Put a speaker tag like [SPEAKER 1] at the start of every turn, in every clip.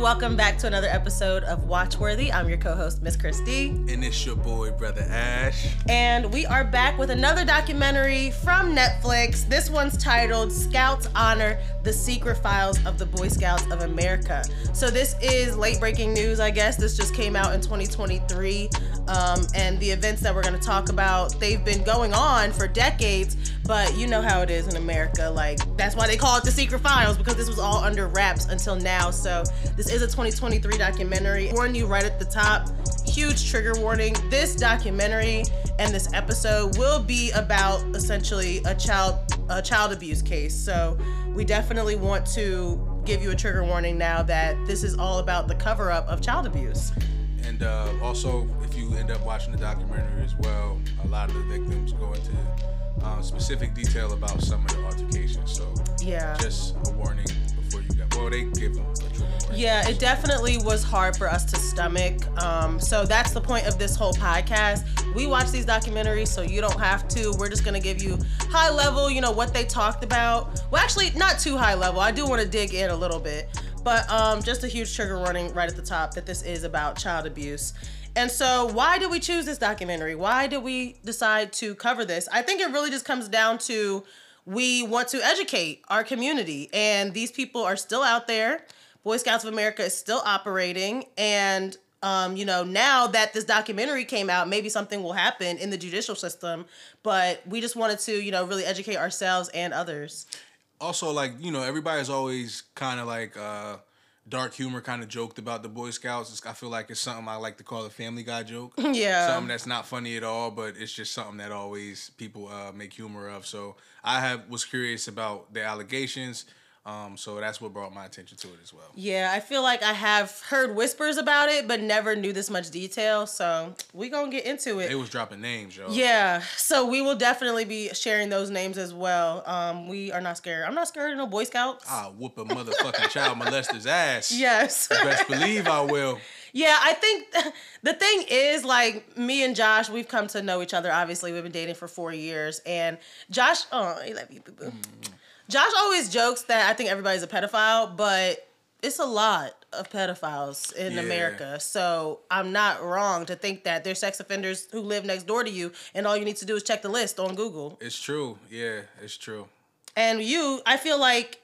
[SPEAKER 1] Welcome back to another episode of Watchworthy. I'm your co-host, Miss Chris Dee.
[SPEAKER 2] And it's your boy, brother Ash.
[SPEAKER 1] And we are back with another documentary from Netflix. This one's titled Scouts Honor the Secret Files of the Boy Scouts of America. So this is late breaking news, I guess. This just came out in 2023. Um, and the events that we're going to talk about, they've been going on for decades, but you know how it is in America. Like, that's why they call it the Secret Files, because this was all under wraps until now. So this is a 2023 documentary. Warn you right at the top, huge trigger warning. This documentary and this episode will be about essentially a child a child abuse case. So we definitely want to give you a trigger warning now that this is all about the cover up of child abuse.
[SPEAKER 2] And uh, also, if you end up watching the documentary as well, a lot of the victims go into um, specific detail about some of the altercations. So
[SPEAKER 1] yeah,
[SPEAKER 2] just a warning before you get. Well, they give them.
[SPEAKER 1] Yeah, it definitely was hard for us to stomach. Um, so that's the point of this whole podcast. We watch these documentaries, so you don't have to. We're just gonna give you high level, you know, what they talked about. Well, actually, not too high level. I do want to dig in a little bit, but um, just a huge trigger warning right at the top that this is about child abuse. And so, why did we choose this documentary? Why did we decide to cover this? I think it really just comes down to we want to educate our community, and these people are still out there. Boy Scouts of America is still operating, and um, you know, now that this documentary came out, maybe something will happen in the judicial system. But we just wanted to, you know, really educate ourselves and others.
[SPEAKER 2] Also, like you know, everybody's always kind of like. uh dark humor kind of joked about the Boy Scouts. I feel like it's something I like to call a Family Guy joke.
[SPEAKER 1] Yeah,
[SPEAKER 2] something that's not funny at all, but it's just something that always people uh, make humor of. So I have was curious about the allegations. Um, so that's what brought my attention to it as well.
[SPEAKER 1] Yeah, I feel like I have heard whispers about it, but never knew this much detail. So we gonna get into it.
[SPEAKER 2] It was dropping names, yo.
[SPEAKER 1] Yeah, so we will definitely be sharing those names as well. Um, we are not scared. I'm not scared of no Boy Scouts.
[SPEAKER 2] I'll whoop a motherfucking child molester's ass.
[SPEAKER 1] Yes.
[SPEAKER 2] You best believe I will.
[SPEAKER 1] Yeah, I think the thing is like me and Josh, we've come to know each other. Obviously, we've been dating for four years, and Josh, oh, I love you, boo boo. Mm. Josh always jokes that I think everybody's a pedophile, but it's a lot of pedophiles in yeah. America. So I'm not wrong to think that there's sex offenders who live next door to you, and all you need to do is check the list on Google.
[SPEAKER 2] It's true. Yeah, it's true.
[SPEAKER 1] And you, I feel like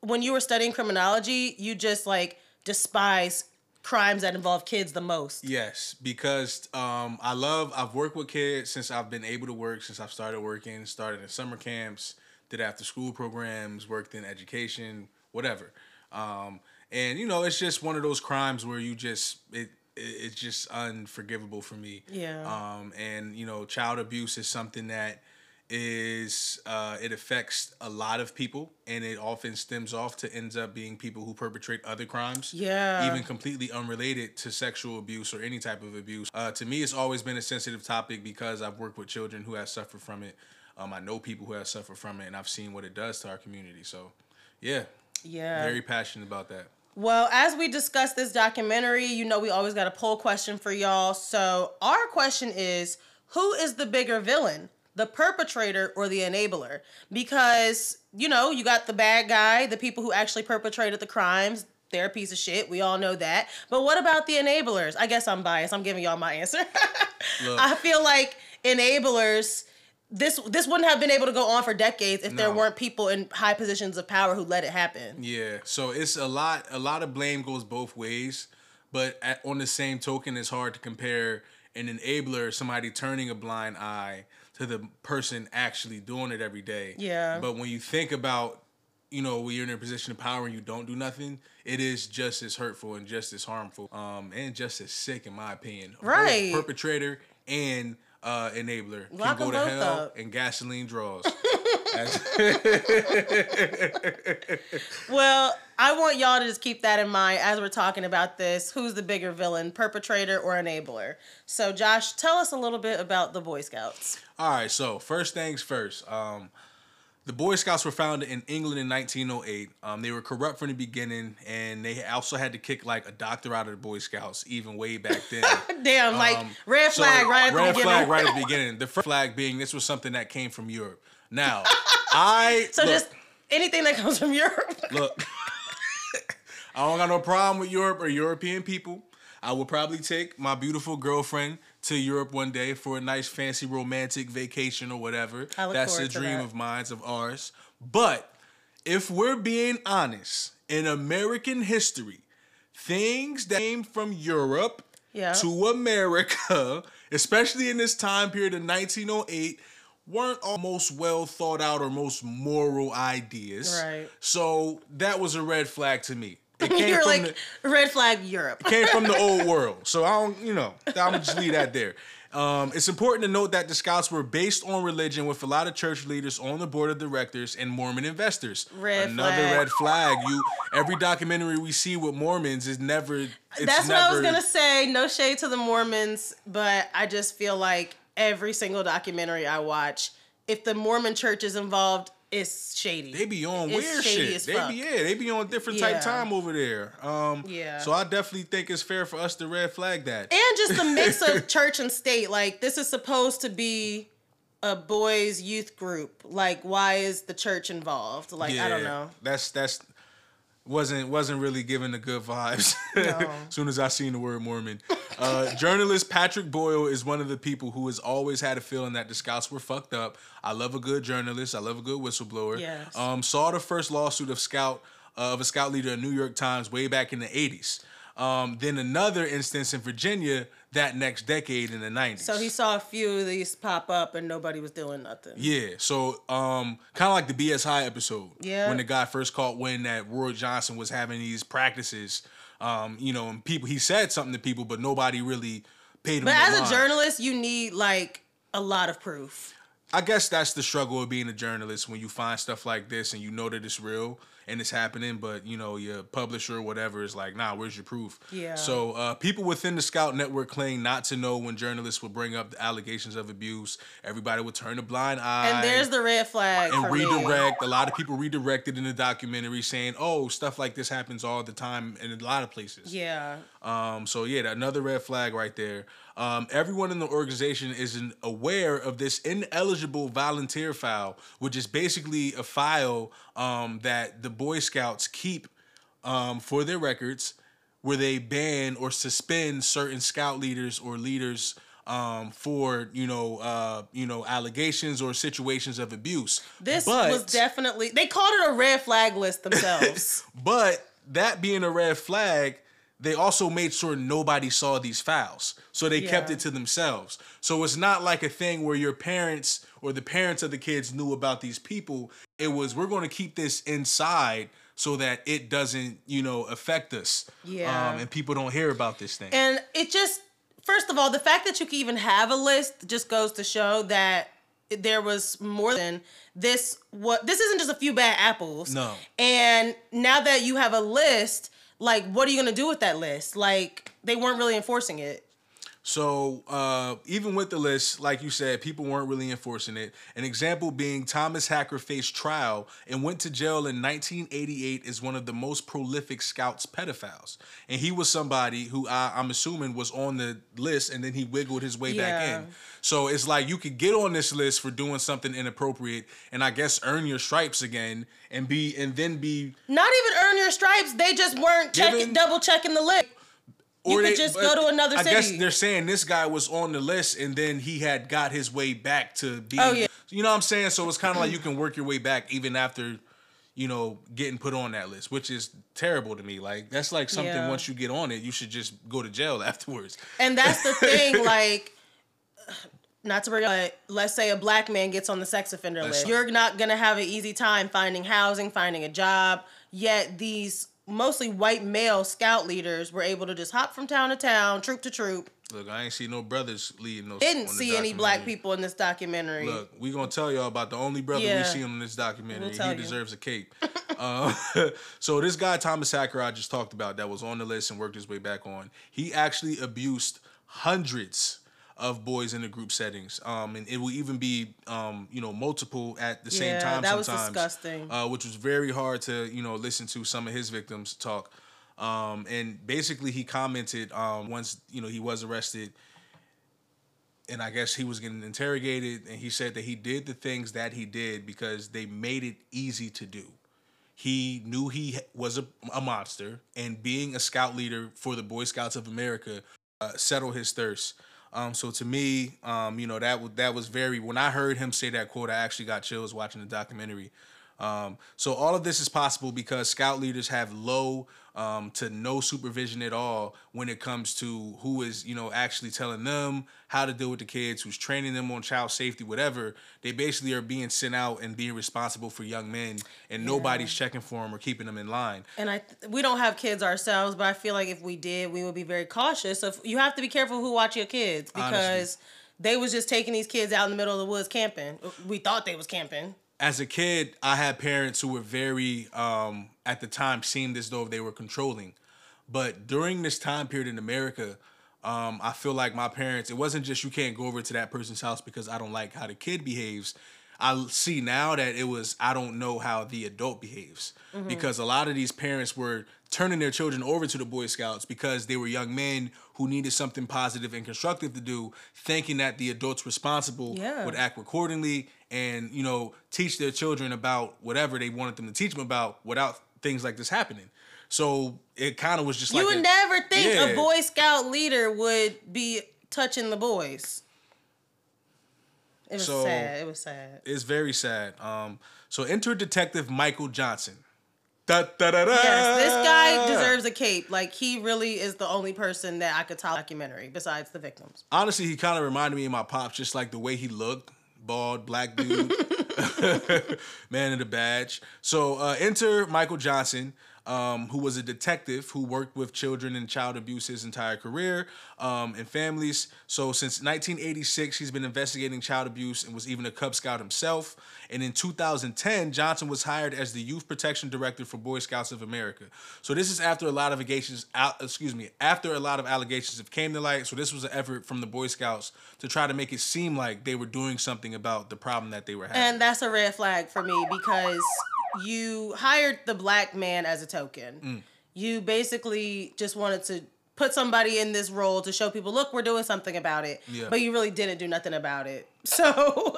[SPEAKER 1] when you were studying criminology, you just like despise crimes that involve kids the most.
[SPEAKER 2] Yes, because um, I love. I've worked with kids since I've been able to work. Since I've started working, started in summer camps did after school programs, worked in education, whatever. Um, and you know, it's just one of those crimes where you just it, it's just unforgivable for me.
[SPEAKER 1] Yeah.
[SPEAKER 2] Um, and you know, child abuse is something that is uh, it affects a lot of people, and it often stems off to ends up being people who perpetrate other crimes.
[SPEAKER 1] Yeah.
[SPEAKER 2] Even completely unrelated to sexual abuse or any type of abuse. Uh, to me, it's always been a sensitive topic because I've worked with children who have suffered from it. Um, I know people who have suffered from it, and I've seen what it does to our community. So, yeah,
[SPEAKER 1] yeah,
[SPEAKER 2] very passionate about that.
[SPEAKER 1] Well, as we discuss this documentary, you know we always got a poll question for y'all. So our question is, who is the bigger villain? the perpetrator or the enabler because you know you got the bad guy the people who actually perpetrated the crimes they're a piece of shit we all know that but what about the enablers i guess i'm biased i'm giving y'all my answer i feel like enablers this this wouldn't have been able to go on for decades if no. there weren't people in high positions of power who let it happen.
[SPEAKER 2] Yeah, so it's a lot. A lot of blame goes both ways, but at, on the same token, it's hard to compare an enabler, somebody turning a blind eye, to the person actually doing it every day.
[SPEAKER 1] Yeah.
[SPEAKER 2] But when you think about, you know, when you're in a position of power and you don't do nothing, it is just as hurtful and just as harmful, um, and just as sick, in my opinion.
[SPEAKER 1] Right.
[SPEAKER 2] Both perpetrator and uh, enabler
[SPEAKER 1] Lock
[SPEAKER 2] can go to hell
[SPEAKER 1] up.
[SPEAKER 2] and gasoline draws.
[SPEAKER 1] well, I want y'all to just keep that in mind as we're talking about this. Who's the bigger villain, perpetrator or enabler? So, Josh, tell us a little bit about the Boy Scouts.
[SPEAKER 2] All right. So, first things first. Um, the Boy Scouts were founded in England in 1908. Um, they were corrupt from the beginning, and they also had to kick like a doctor out of the Boy Scouts even way back then.
[SPEAKER 1] Damn, um, like red flag so, right at
[SPEAKER 2] red
[SPEAKER 1] the beginning.
[SPEAKER 2] flag right at the beginning. The first flag being this was something that came from Europe. Now, I
[SPEAKER 1] so
[SPEAKER 2] look,
[SPEAKER 1] just anything that comes from Europe.
[SPEAKER 2] look, I don't got no problem with Europe or European people. I will probably take my beautiful girlfriend to Europe one day for a nice, fancy, romantic vacation or whatever. That's a dream
[SPEAKER 1] that.
[SPEAKER 2] of mine, of ours. But if we're being honest, in American history, things that came from Europe
[SPEAKER 1] Yeah.
[SPEAKER 2] to America, especially in this time period of 1908, weren't all most well thought out or most moral ideas.
[SPEAKER 1] Right.
[SPEAKER 2] So that was a red flag to me.
[SPEAKER 1] You're
[SPEAKER 2] from
[SPEAKER 1] like
[SPEAKER 2] the,
[SPEAKER 1] red flag Europe.
[SPEAKER 2] came from the old world. So I don't, you know, I'm gonna just leave that there. Um, it's important to note that the Scouts were based on religion, with a lot of church leaders on the board of directors and Mormon investors.
[SPEAKER 1] Red
[SPEAKER 2] Another
[SPEAKER 1] flag.
[SPEAKER 2] red flag. You every documentary we see with Mormons is never. It's
[SPEAKER 1] That's
[SPEAKER 2] never,
[SPEAKER 1] what I was gonna say. No shade to the Mormons, but I just feel like every single documentary I watch, if the Mormon church is involved, it's shady.
[SPEAKER 2] They be on
[SPEAKER 1] It's
[SPEAKER 2] weird
[SPEAKER 1] shady
[SPEAKER 2] shit.
[SPEAKER 1] as
[SPEAKER 2] They
[SPEAKER 1] fuck.
[SPEAKER 2] be yeah, they be on different type time over there. Um,
[SPEAKER 1] Yeah.
[SPEAKER 2] So I definitely think it's fair for us to red flag that.
[SPEAKER 1] and just the mix of church and state. Like this is supposed to be a boys' youth group. Like why is the church involved? Like I don't know.
[SPEAKER 2] That's that's wasn't wasn't really giving the good vibes.
[SPEAKER 1] No.
[SPEAKER 2] as soon as I seen the word Mormon, uh, journalist Patrick Boyle is one of the people who has always had a feeling that the Scouts were fucked up. I love a good journalist. I love a good whistleblower.
[SPEAKER 1] Yes.
[SPEAKER 2] Um, saw the first lawsuit of Scout uh, of a Scout leader in New York Times way back in the '80s. Um, then another instance in Virginia that next decade in the '90s.
[SPEAKER 1] So he saw a few of these pop up and nobody was doing nothing.
[SPEAKER 2] Yeah, so um, kind of like the BS High episode.
[SPEAKER 1] Yeah.
[SPEAKER 2] When the guy first caught wind that Roy Johnson was having these practices, um, you know, and people he said something to people, but nobody really paid him.
[SPEAKER 1] But as a journalist, you need like a lot of proof.
[SPEAKER 2] I guess that's the struggle of being a journalist when you find stuff like this and you know that it's real and it's happening, but you know your publisher or whatever is like, nah, where's your proof?
[SPEAKER 1] Yeah.
[SPEAKER 2] So uh, people within the Scout network claim not to know when journalists would bring up the allegations of abuse. Everybody would turn a blind eye.
[SPEAKER 1] And there's the red flag
[SPEAKER 2] and
[SPEAKER 1] for me.
[SPEAKER 2] redirect. A lot of people redirected in the documentary saying, "Oh, stuff like this happens all the time in a lot of places."
[SPEAKER 1] Yeah.
[SPEAKER 2] Um. So yeah, another red flag right there. Um. Everyone in the organization is an- aware of this ineligible volunteer file, which is basically a file um that the Boy Scouts keep um for their records, where they ban or suspend certain Scout leaders or leaders. Um, for you know, uh, you know, allegations or situations of abuse.
[SPEAKER 1] This
[SPEAKER 2] But-
[SPEAKER 1] was definitely they called it a red flag list themselves.
[SPEAKER 2] But that being a red flag, they also made sure nobody saw these files. So they kept it to themselves. So it's not like a thing where your parents or the parents of the kids knew about these people. It was we're going to keep this inside so that it doesn't, you know, affect us.
[SPEAKER 1] Yeah.
[SPEAKER 2] Um, and people don't hear about this thing.
[SPEAKER 1] and it just first of all, the fact that you can even have a list just goes to show that there was more than this what this isn't just a few bad apples.
[SPEAKER 2] No.
[SPEAKER 1] And now that you have a list, like what are you gonna do with that list? Like they weren't really enforcing it.
[SPEAKER 2] So uh, even with the list, like you said, people weren't really enforcing it. An example being Thomas Hacker faced trial and went to jail in 1988 as one of the most prolific Scouts pedophiles, and he was somebody who I, I'm assuming was on the list, and then he wiggled his way back in. So it's like you could get on this list for doing something inappropriate, and I guess earn your stripes again, and be and then be
[SPEAKER 1] Not even earn your stripes. They just weren't checking, double checking the list. You could just go to another
[SPEAKER 2] I guess
[SPEAKER 1] city.
[SPEAKER 2] they're saying this guy was on the list and then he had got his way back to being.
[SPEAKER 1] Oh, yeah.
[SPEAKER 2] You know what I'm saying? So it's kind of like you can work your way back even after, you know, getting put on that list, which is terrible to me. Like that's like something
[SPEAKER 1] Yeah.
[SPEAKER 2] once you get on it, you should just go to jail afterwards.
[SPEAKER 1] And that's the thing, like, not to bring up, let's say a black man gets on the sex offender list. You're not gonna have an easy time finding housing, finding a job. Yet these mostly white male scout leaders were able to just hop from town to town, troop to troop.
[SPEAKER 2] Look, I ain't see no brothers leading no.
[SPEAKER 1] Didn't see any black people in this documentary.
[SPEAKER 2] Look, we gonna tell y'all about the only brother
[SPEAKER 1] Yeah.
[SPEAKER 2] we see in this documentary.
[SPEAKER 1] We'll
[SPEAKER 2] he
[SPEAKER 1] you.
[SPEAKER 2] deserves a cape. uh, so this guy Thomas Hacker I just talked about that was on the list and worked his way back on. He actually abused hundreds of boys in the group settings, um, and it will even be um, you know multiple at the same
[SPEAKER 1] Yeah,
[SPEAKER 2] time.
[SPEAKER 1] that was
[SPEAKER 2] sometimes,
[SPEAKER 1] disgusting.
[SPEAKER 2] Uh, which was very hard to you know listen to some of his victims talk. Um, and basically, he commented um, once you know he was arrested and I guess he was getting interrogated, and he said that he did the things that he did because they made it easy to do. he knew he was a, a monster, and being a scout leader for the Boy Scouts of America uh, settled his thirst. Um, so to me, um, you know that w- that was very. When I heard him say that quote, I actually got chills watching the documentary. Um, so all of this is possible because scout leaders have low um, to no supervision at all when it comes to who is you know actually telling them how to deal with the kids, who's training them on child safety, whatever. They basically are being sent out and being responsible for young men, and yeah. nobody's checking for them or keeping them in line.
[SPEAKER 1] And I, th- we don't have kids ourselves, but I feel like if we did, we would be very cautious. So you have to be careful who watch your kids because. Honestly. They was just taking these kids out in the middle of the woods camping. We thought they was camping
[SPEAKER 2] as a kid, I had parents who were very, um, at the time, seemed as though they were controlling. But during this time period in America, um, I feel like my parents, it wasn't just you can't go over to that person's house because I don't like how the kid behaves. I see now that it was I don't know how the adult behaves mm-hmm. because a lot of these parents were turning their children over to the Boy Scouts because they were young men who needed something positive and constructive to do, thinking that the adults responsible yeah. would act accordingly and you know teach their children about whatever they wanted them to teach them about without things like this happening. So it kind of was just
[SPEAKER 1] you
[SPEAKER 2] like you
[SPEAKER 1] would
[SPEAKER 2] a,
[SPEAKER 1] never think yeah. a Boy Scout leader would be touching the boys. It was so, sad. It was sad.
[SPEAKER 2] It's very sad. Um, so enter Detective Michael Johnson.
[SPEAKER 1] Da, da, da, da. Yes, this guy deserves a cape. Like he really is the only person that I could tell documentary besides the victims.
[SPEAKER 2] Honestly, he kind of reminded me of my pops, just like the way he looked, bald, black dude, man in the badge. So uh, enter Michael Johnson um, who was a detective who worked with children and child abuse his entire career um, and families. So since 1986, he's been investigating child abuse and was even a Cub Scout himself. And in 2010, Johnson was hired as the Youth Protection Director for Boy Scouts of America. So this is after a lot of allegations, excuse me, after a lot of allegations have came to light. So this was an effort from the Boy Scouts to try to make it seem like they were doing something about the problem that they were having.
[SPEAKER 1] And that's a red flag for me because you hired the black man as a token. Mm. You basically just wanted to put somebody in this role to show people, look, we're doing something about it. Yeah. But you really didn't do nothing about it. So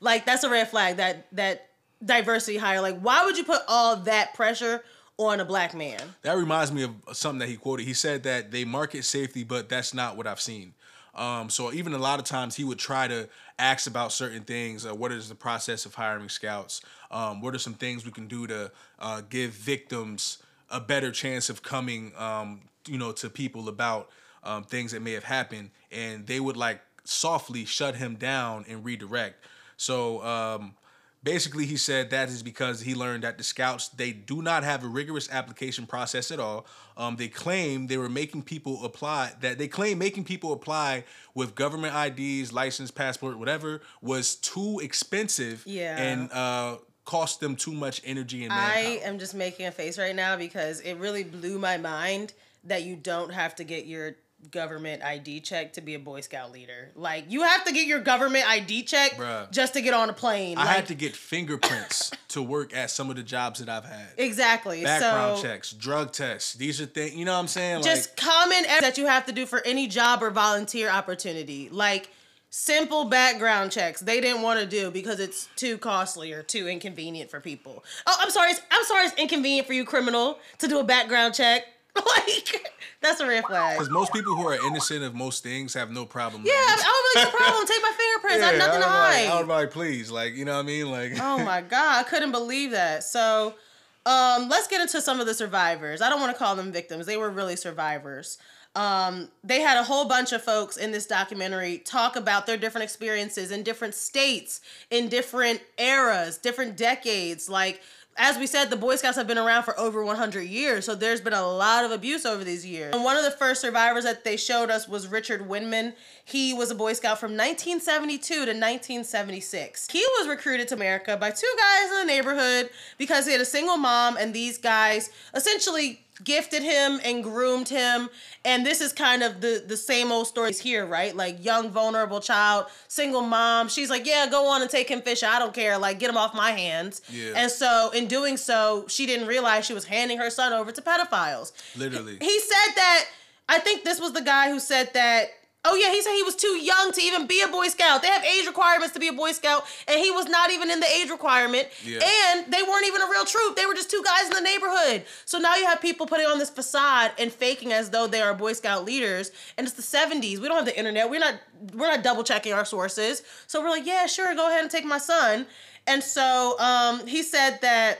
[SPEAKER 1] like that's a red flag that that diversity hire. Like why would you put all that pressure on a black man?
[SPEAKER 2] That reminds me of something that he quoted. He said that they market safety, but that's not what I've seen. Um, so even a lot of times he would try to ask about certain things. Uh, what is the process of hiring scouts? Um, what are some things we can do to uh, give victims a better chance of coming, um, you know, to people about um, things that may have happened? And they would like softly shut him down and redirect. So um, basically he said that is because he learned that the scouts they do not have a rigorous application process at all um, they claim they were making people apply that they claim making people apply with government ids license passport whatever was too expensive
[SPEAKER 1] yeah
[SPEAKER 2] and uh, cost them too much energy and manpower.
[SPEAKER 1] i am just making a face right now because it really blew my mind that you don't have to get your government ID check to be a Boy Scout leader. Like you have to get your government ID check Bruh. just to get on a plane.
[SPEAKER 2] I
[SPEAKER 1] like,
[SPEAKER 2] had to get fingerprints to work at some of the jobs that I've had.
[SPEAKER 1] Exactly.
[SPEAKER 2] Background so, checks, drug tests. These are things, you know what I'm saying?
[SPEAKER 1] Just like, common that you have to do for any job or volunteer opportunity. Like simple background checks they didn't want to do because it's too costly or too inconvenient for people. Oh, I'm sorry. I'm sorry it's inconvenient for you criminal to do a background check. like that's a red flag.
[SPEAKER 2] Because most people who are innocent of most things have no problem.
[SPEAKER 1] Yeah, I don't really have a problem. Take my fingerprints. yeah, I have nothing I to hide.
[SPEAKER 2] Like, I would like, please, like, you know what I mean? Like.
[SPEAKER 1] oh my god, I couldn't believe that. So, um, let's get into some of the survivors. I don't want to call them victims. They were really survivors. Um, they had a whole bunch of folks in this documentary talk about their different experiences in different states, in different eras, different decades. Like as we said, the Boy Scouts have been around for over 100 years, so there's been a lot of abuse over these years. And one of the first survivors that they showed us was Richard Winman. He was a Boy Scout from 1972 to 1976. He was recruited to America by two guys in the neighborhood because he had a single mom, and these guys essentially gifted him and groomed him. And this is kind of the the same old stories here right? Like young vulnerable child single mom. She's like yeah go on and take him fishing. I don't care. Like get him off my hands. Yeah. and so in doing so she didn't realize she was handing her son over to pedophiles.
[SPEAKER 2] Literally.
[SPEAKER 1] He said that i think this was the guy who said that Oh yeah, he said he was too young to even be a Boy Scout. They have age requirements to be a Boy Scout, and he was not even in the age requirement.
[SPEAKER 2] Yeah.
[SPEAKER 1] And they weren't even a real troop. They were just two guys in the neighborhood. So now you have people putting on this facade and faking as though they are Boy Scout leaders. And it's the 70s. We don't have the internet. We're not we're not double checking our sources. So we're like, yeah, sure, go ahead and take my son. And so um, he said that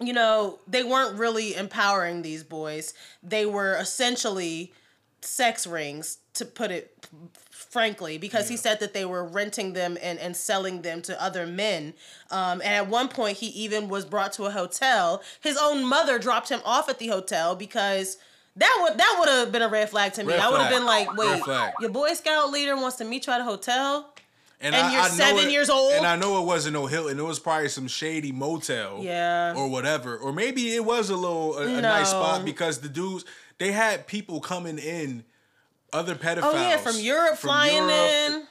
[SPEAKER 1] you know, they weren't really empowering these boys. They were essentially sex rings, to put it frankly, because he said that they were renting them and, and selling them to other men. Um, and at one point, he even was brought to a hotel. His own mother dropped him off at the hotel because. That would that would have been a red flag to me.
[SPEAKER 2] Red
[SPEAKER 1] I would have been like, "Wait, your Boy Scout leader wants to meet you at a hotel."
[SPEAKER 2] And,
[SPEAKER 1] And you're
[SPEAKER 2] know
[SPEAKER 1] seven
[SPEAKER 2] it-
[SPEAKER 1] years old?
[SPEAKER 2] And I know it wasn't no Hilton. It was probably some shady motel.
[SPEAKER 1] Yeah.
[SPEAKER 2] Or whatever. Or maybe it was a little a, a nice spot because the dudes they had people coming in, other pedophiles.
[SPEAKER 1] Oh yeah, from Europe
[SPEAKER 2] from
[SPEAKER 1] flying
[SPEAKER 2] Europe,
[SPEAKER 1] in.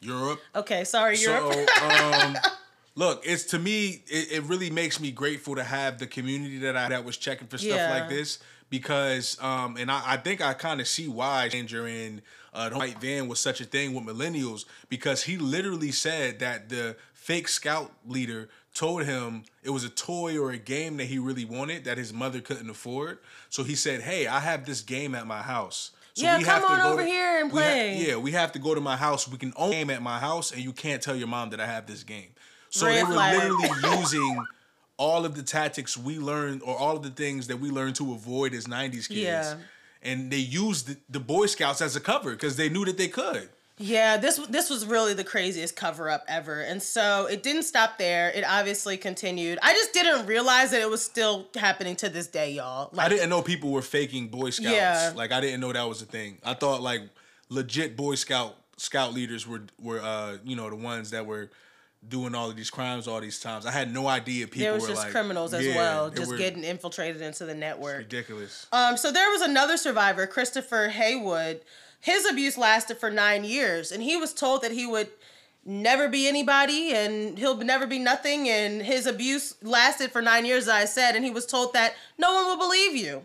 [SPEAKER 2] Europe.
[SPEAKER 1] Okay, sorry, Europe.
[SPEAKER 2] So, um, look, it's to me, it, it really makes me grateful to have the community that I that was checking for stuff
[SPEAKER 1] Yeah.
[SPEAKER 2] like this because, um, and I, I think I kind of see why Danger in uh, the white van was such a thing with millennials because he literally said that the fake scout leader told him it was a toy or a game that he really wanted that his mother couldn't afford. So he said, "Hey, I have this game at my house." So
[SPEAKER 1] Yeah,
[SPEAKER 2] we
[SPEAKER 1] come
[SPEAKER 2] have to
[SPEAKER 1] on
[SPEAKER 2] go
[SPEAKER 1] over
[SPEAKER 2] to-
[SPEAKER 1] here and
[SPEAKER 2] we ha-
[SPEAKER 1] play.
[SPEAKER 2] yeah, we have to go to my house. We can only game at my house, and you can't tell your mom that I have this game. So
[SPEAKER 1] Red
[SPEAKER 2] they were
[SPEAKER 1] flag.
[SPEAKER 2] literally using all of the tactics we learned, or all of the things that we learned to avoid as '90s kids.
[SPEAKER 1] Yeah.
[SPEAKER 2] And they used the, the Boy Scouts as a cover because they knew that they could.
[SPEAKER 1] Yeah, this this was really the craziest cover up ever. And so it didn't stop there. It obviously continued. I just didn't realize that it was still happening to this day, y'all.
[SPEAKER 2] I didn't know people were faking Boy Scouts.
[SPEAKER 1] Yeah.
[SPEAKER 2] Like I didn't know that was a thing. I thought like legit Boy Scout scout leaders were were uh you know the ones that were doing all of these crimes all these times. I had no idea people
[SPEAKER 1] there was
[SPEAKER 2] were
[SPEAKER 1] just
[SPEAKER 2] like
[SPEAKER 1] criminals as
[SPEAKER 2] Yeah,
[SPEAKER 1] well, just
[SPEAKER 2] were
[SPEAKER 1] getting infiltrated into the network.
[SPEAKER 2] ridiculous.
[SPEAKER 1] Um, so there was another survivor, Christopher Haywood. His abuse lasted for nine years, and he was told that he would never be anybody and he'll never be nothing. And his abuse lasted for nine years, as I said, and he was told that no one will believe you.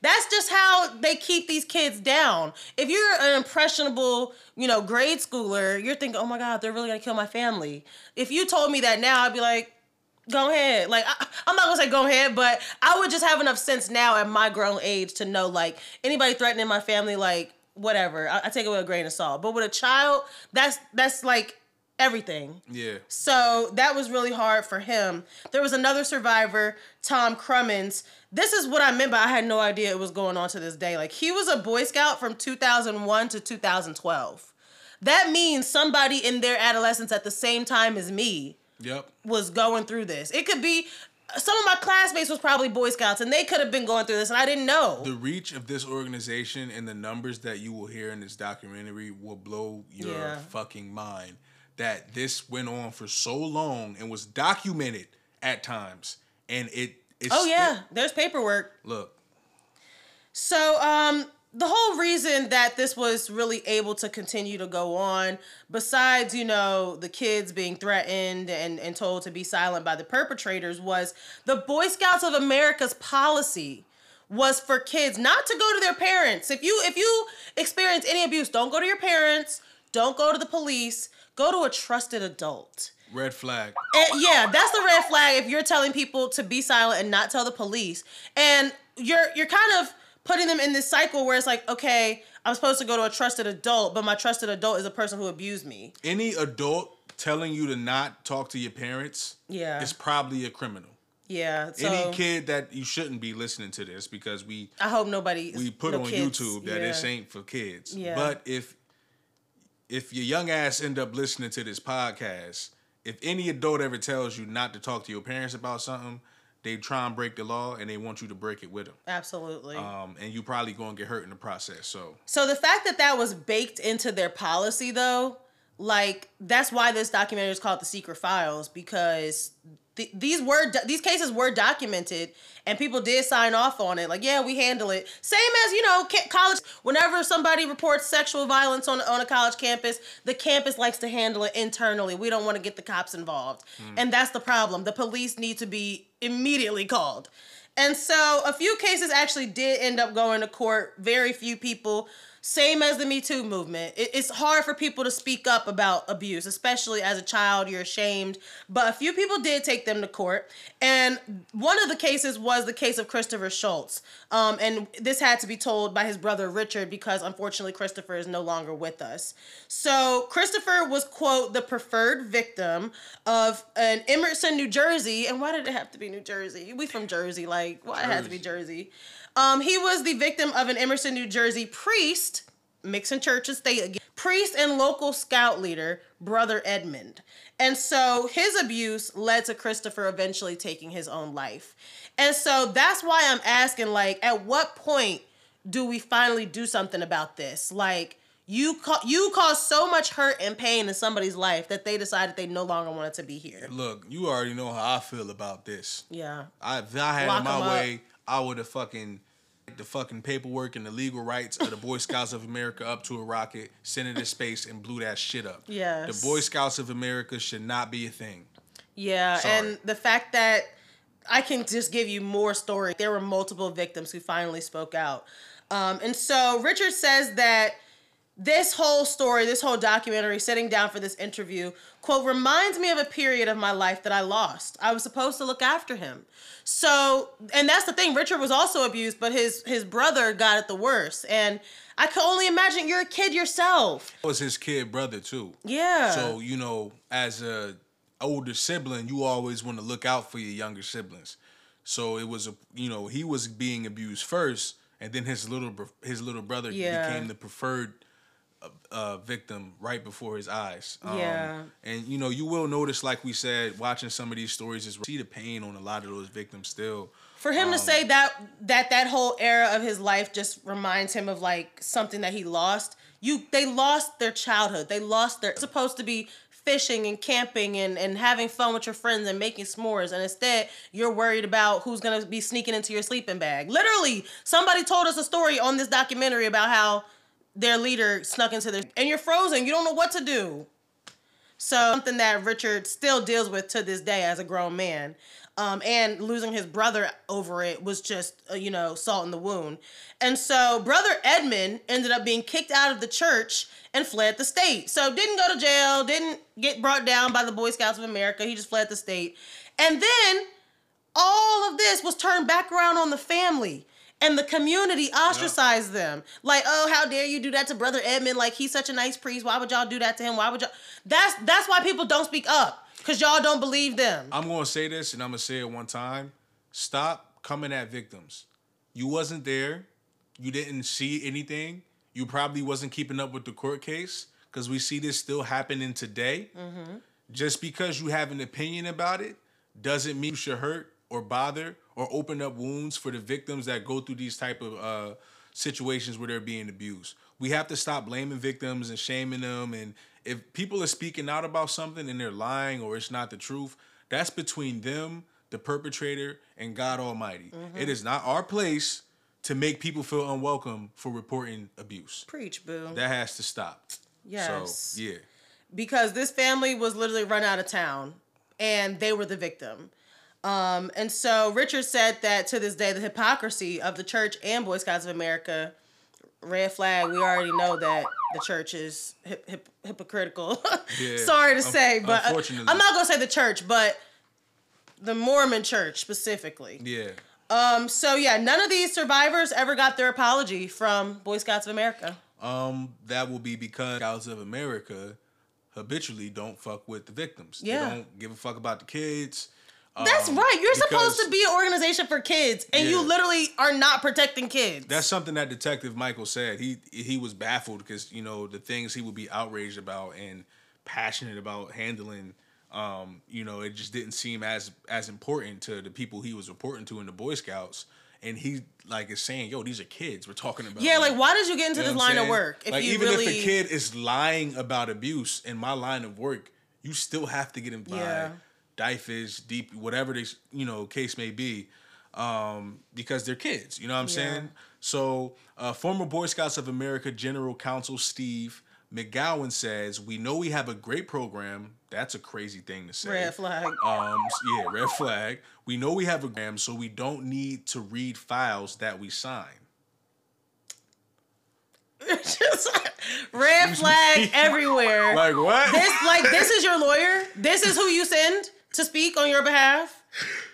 [SPEAKER 1] That's just how they keep these kids down. If you're an impressionable, you know, grade schooler, you're thinking, oh my God, they're really gonna kill my family. If you told me that now, I'd be like, go ahead. Like, I, I'm not gonna say go ahead, but I would just have enough sense now at my grown age to know, like, anybody threatening my family, like, whatever. I, I take it with a grain of salt. But with a child, that's that's like everything.
[SPEAKER 2] Yeah.
[SPEAKER 1] So that was really hard for him. There was another survivor, Tom Crummins. This is what I meant by I had no idea it was going on to this day. Like he was a Boy Scout from 2001 to 2012. That means somebody in their adolescence at the same time as me
[SPEAKER 2] Yep.
[SPEAKER 1] was going through this. It could be some of my classmates was probably Boy Scouts and they could have been going through this and I didn't know.
[SPEAKER 2] The reach of this organization and the numbers that you will hear in this documentary will blow your
[SPEAKER 1] Yeah.
[SPEAKER 2] fucking mind. That this went on for so long and was documented at times, and it. It's
[SPEAKER 1] oh yeah, there's paperwork.
[SPEAKER 2] look,
[SPEAKER 1] So, um, the whole reason that this was really able to continue to go on, besides, you know, the kids being threatened and, and told to be silent by the perpetrators, was the Boy Scouts of America's policy was for kids not to go to their parents. If you if you experience any abuse, don't go to your parents, don't go to the police, go to a trusted adult.
[SPEAKER 2] red flag.
[SPEAKER 1] And yeah, that's the red flag if you're telling people to be silent and not tell the police. And you're you're kind of putting them in this cycle where it's like, okay, I'm supposed to go to a trusted adult, but my trusted adult is a person who abused me.
[SPEAKER 2] Any adult telling you to not talk to your parents
[SPEAKER 1] Yeah.
[SPEAKER 2] is probably a criminal.
[SPEAKER 1] Yeah. So
[SPEAKER 2] Any kid that you shouldn't be listening to this because we
[SPEAKER 1] I hope nobody
[SPEAKER 2] we put
[SPEAKER 1] no
[SPEAKER 2] on
[SPEAKER 1] kids-
[SPEAKER 2] YouTube that
[SPEAKER 1] yeah.
[SPEAKER 2] this ain't for kids.
[SPEAKER 1] Yeah.
[SPEAKER 2] But if if your young ass end up listening to this podcast, if any adult ever tells you not to talk to your parents about something, they try and break the law and they want you to break it with them.
[SPEAKER 1] Absolutely.
[SPEAKER 2] Um, and you probably gonna get hurt in the process. So
[SPEAKER 1] So the fact that that was baked into their policy, though, like that's why this documentary is called "The Secret Files" because th- these were do- these cases were documented and people did sign off on it. Like, yeah, we handle it. Same as you know, college. Whenever somebody reports sexual violence on on a college campus, the campus likes to handle it internally. We don't want to get the cops involved, and that's the problem. The police need to be immediately called. And so a few cases actually did end up going to court. Very few people same as the Me Too movement. It, it's hard for people to speak up about abuse, especially as a child. You're ashamed. But a few people did take them to court. And one of the cases was the case of Christopher Schultz. Um, and this had to be told by his brother Richard because unfortunately Christopher is no longer with us. So Christopher was, quote, the preferred victim of an Emerson, New Jersey. And why did it have to be New Jersey? We from Jersey. Like, why it had to be Jersey? Um, he was the victim of an Emerson, New Jersey priest, mixing church and state again, priest and local scout leader, Brother Edmund. And so his abuse led to Christopher eventually taking his own life. And so that's why I'm asking, like, at what point do we finally do something about this? Like, you ca- you caused so much hurt and pain in somebody's life that they decided they no longer wanted to be here.
[SPEAKER 2] Look, you already know how I feel about this.
[SPEAKER 1] Yeah.
[SPEAKER 2] I, if I had
[SPEAKER 1] Lock
[SPEAKER 2] it my way, I would have fucking the fucking paperwork and the legal rights of the Boy Scouts of America up to a rocket, sent it to space, and blew that shit up.
[SPEAKER 1] Yes.
[SPEAKER 2] The Boy Scouts of America should not be a thing.
[SPEAKER 1] Yeah,
[SPEAKER 2] Sorry.
[SPEAKER 1] and the fact that I can just give you more story. There were multiple victims who finally spoke out. Um, and so Richard says that this whole story, this whole documentary, sitting down for this interview, quote, reminds me of a period of my life that I lost. I was supposed to look after him. So, and that's the thing, Richard was also abused, but his his brother got it the worst. And I could only imagine you're a kid yourself.
[SPEAKER 2] That was his kid brother too.
[SPEAKER 1] Yeah.
[SPEAKER 2] So you know, as a older sibling, you always want to look out for your younger siblings. So it was a you know he was being abused first, and then his little his little brother
[SPEAKER 1] Yeah.
[SPEAKER 2] became the preferred uh, victim right before his eyes. Um,
[SPEAKER 1] Yeah.
[SPEAKER 2] And you know you will notice, like we said, watching some of these stories is see the pain on a lot of those victims still.
[SPEAKER 1] For him to say that that that whole era of his life just reminds him of like something that he lost. You they lost their childhood. They lost their supposed to be fishing and camping and, and having fun with your friends and making s'mores and instead you're worried about who's gonna be sneaking into your sleeping bag. Literally, somebody told us a story on this documentary about how their leader snuck into their and you're frozen. You don't know what to do. So something that Richard still deals with to this day as a grown man. Um, and losing his brother over it was just, uh, you know, salt in the wound. And so brother Edmund ended up being kicked out of the church and fled the state. So didn't go to jail, didn't get brought down by the Boy Scouts of America. He just fled the state. And then all of this was turned back around on the family. And the community ostracized them. Like, oh, how dare you do that to Brother Edmund? Like, he's such a nice priest. Why would y'all do that to him? Why would y'all? That's that's why people don't speak up. Cause y'all don't believe them.
[SPEAKER 2] I'm gonna say this, and I'm gonna say it one time. Stop coming at victims. You wasn't there. You didn't see anything. You probably wasn't keeping up with the court case because we see this still happening today. Mm-hmm. Just because you have an opinion about it doesn't mean you should hurt or bother or open up wounds for the victims that go through these type of uh, situations where they're being abused. We have to stop blaming victims and shaming them. And if people are speaking out about something and they're lying or it's not the truth, that's between them, the perpetrator, and God Almighty. It is not our place to make people feel unwelcome for reporting abuse.
[SPEAKER 1] Preach, boo.
[SPEAKER 2] That has to stop.
[SPEAKER 1] Yes.
[SPEAKER 2] So yeah.
[SPEAKER 1] because this family was literally run out of town and they were the victim. Um, and so Richard said that to this day, the hypocrisy of the church and Boy Scouts of America, red flag, we already know that the church is hip, hip, hypocritical.
[SPEAKER 2] Yeah.
[SPEAKER 1] Sorry to
[SPEAKER 2] Un-
[SPEAKER 1] say, but uh. I'm not going to say the church, but the Mormon church specifically.
[SPEAKER 2] Yeah.
[SPEAKER 1] Um, so yeah, none of these survivors ever got their apology from Boy Scouts of America.
[SPEAKER 2] Um, that will be because Scouts of America habitually don't fuck with the victims.
[SPEAKER 1] Yeah.
[SPEAKER 2] They don't give a fuck about the kids.
[SPEAKER 1] That's
[SPEAKER 2] Um,
[SPEAKER 1] right. You're supposed to be an organization for kids, and you literally are not protecting kids.
[SPEAKER 2] That's something that Detective Michael said. He he was baffled because you know the things he would be outraged about and passionate about handling. Um, you know, it just didn't seem as as important to the people he was reporting to in the Boy Scouts. And he like is saying, "Yo, these are kids. We're talking about."
[SPEAKER 1] yeah, like why did you get into
[SPEAKER 2] You know
[SPEAKER 1] this line of work if
[SPEAKER 2] like
[SPEAKER 1] you
[SPEAKER 2] even
[SPEAKER 1] really?
[SPEAKER 2] if a kid is lying about abuse in my line of work, you still have to get by
[SPEAKER 1] Yeah.
[SPEAKER 2] DYFS, deep, whatever this you know case may be, um, because they're kids. You know what I'm
[SPEAKER 1] Yeah.
[SPEAKER 2] saying? So, uh, former Boy Scouts of America General Counsel Steve McGowan says, "We know we have a great program. That's a crazy thing to say.
[SPEAKER 1] Red flag.
[SPEAKER 2] Um, yeah, red flag. We know we have a program, so we don't need to read files that we sign.
[SPEAKER 1] Red flag everywhere.
[SPEAKER 2] Like what?
[SPEAKER 1] this like this is your lawyer. This is who you send to speak on your behalf.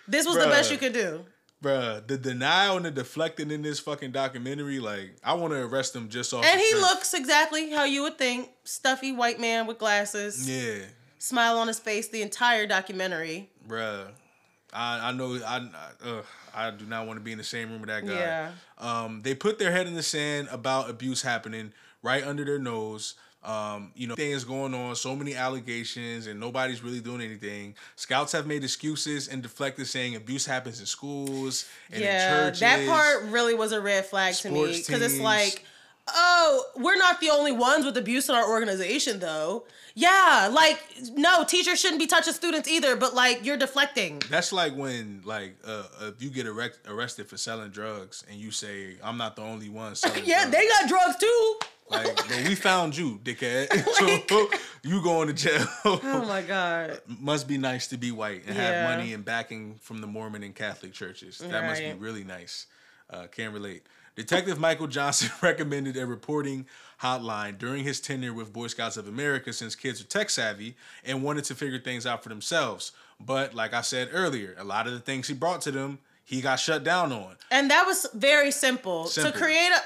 [SPEAKER 1] This was the best you could do.
[SPEAKER 2] Bruh, the denial and the deflecting in this fucking documentary, like, I want to arrest him just off.
[SPEAKER 1] And he looks exactly how you would think. Stuffy white man with glasses.
[SPEAKER 2] Yeah,
[SPEAKER 1] Smile on his face the entire documentary.
[SPEAKER 2] bruh. I I know I I, ugh, I do not want to be in the same room with that guy.
[SPEAKER 1] Yeah.
[SPEAKER 2] Um, they put their head in the sand about abuse happening right under their nose. Um, you know, things going on, so many allegations, and nobody's really doing anything. Scouts have made excuses and deflected, saying abuse happens in schools and in
[SPEAKER 1] yeah,
[SPEAKER 2] churches.
[SPEAKER 1] that part really was a red flag to me because it's like, oh, we're not the only ones with abuse in our organization, though. Yeah, like no, teachers shouldn't be touching students either, but like you're deflecting.
[SPEAKER 2] That's like when, like, uh, if you get arrest- arrested for selling drugs and you say, "I'm not the only one selling."
[SPEAKER 1] Yeah,
[SPEAKER 2] drugs.
[SPEAKER 1] they got drugs too.
[SPEAKER 2] Like, but we found you, dickhead. so you going to jail.
[SPEAKER 1] Oh my god.
[SPEAKER 2] must be nice to be white and have money and backing from the Mormon and Catholic churches. That must be really nice. Uh, can't relate. Detective Michael Johnson recommended a reporting hotline during his tenure with Boy Scouts of America since kids are tech savvy and wanted to figure things out for themselves. But like I said earlier, a lot of the things he brought to them, he got shut down on.
[SPEAKER 1] And that was very simple.
[SPEAKER 2] Simple.
[SPEAKER 1] To create a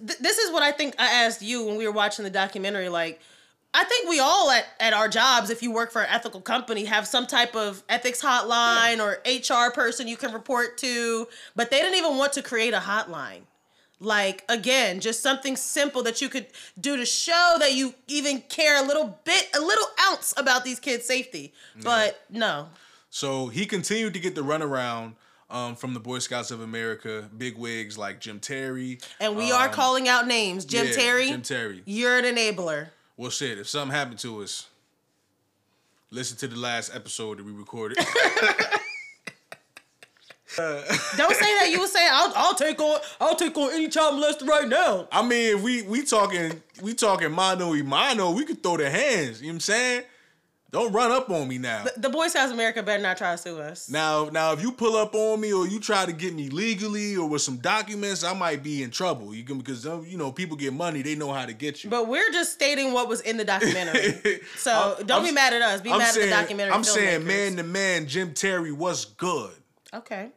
[SPEAKER 1] this is what I think I asked you when we were watching the documentary like I think we all at, at our jobs, if you work for an ethical company, have some type of ethics hotline or HR person you can report to. But they didn't even want to create a hotline. Like, again, just something simple that you could do to show that you even care a little bit, a little ounce about these kids' safety. But no.
[SPEAKER 2] So he continued to get the runaround um, from the Boy Scouts of America, big wigs like Jim Terry.
[SPEAKER 1] And we are calling out names. Jim
[SPEAKER 2] Um, yeah,
[SPEAKER 1] Terry,
[SPEAKER 2] Jim Terry.
[SPEAKER 1] you're an enabler.
[SPEAKER 2] Well, shit, if something happened to us, listen to the last episode that we recorded.
[SPEAKER 1] Don't say that. You would say, "I'll, I'll take on, I'll take on any child molester right now."
[SPEAKER 2] I mean, if we we talking we talking mano y mano, we could throw the hands. You know what I'm saying? Don't run up on me now.
[SPEAKER 1] The Boy Scouts of America better not try to sue us.
[SPEAKER 2] Now, now, if you pull up on me or you try to get me legally or with some documents, I might be in trouble. You can because um, you know people get money, they know how to get you.
[SPEAKER 1] But we're just stating what was in the documentary. So
[SPEAKER 2] I'm-
[SPEAKER 1] don't
[SPEAKER 2] I'm-
[SPEAKER 1] be mad at us. Be
[SPEAKER 2] I'm
[SPEAKER 1] mad
[SPEAKER 2] saying,
[SPEAKER 1] at the documentary.
[SPEAKER 2] I'm saying, man to man, Jim Terry was good.
[SPEAKER 1] Okay.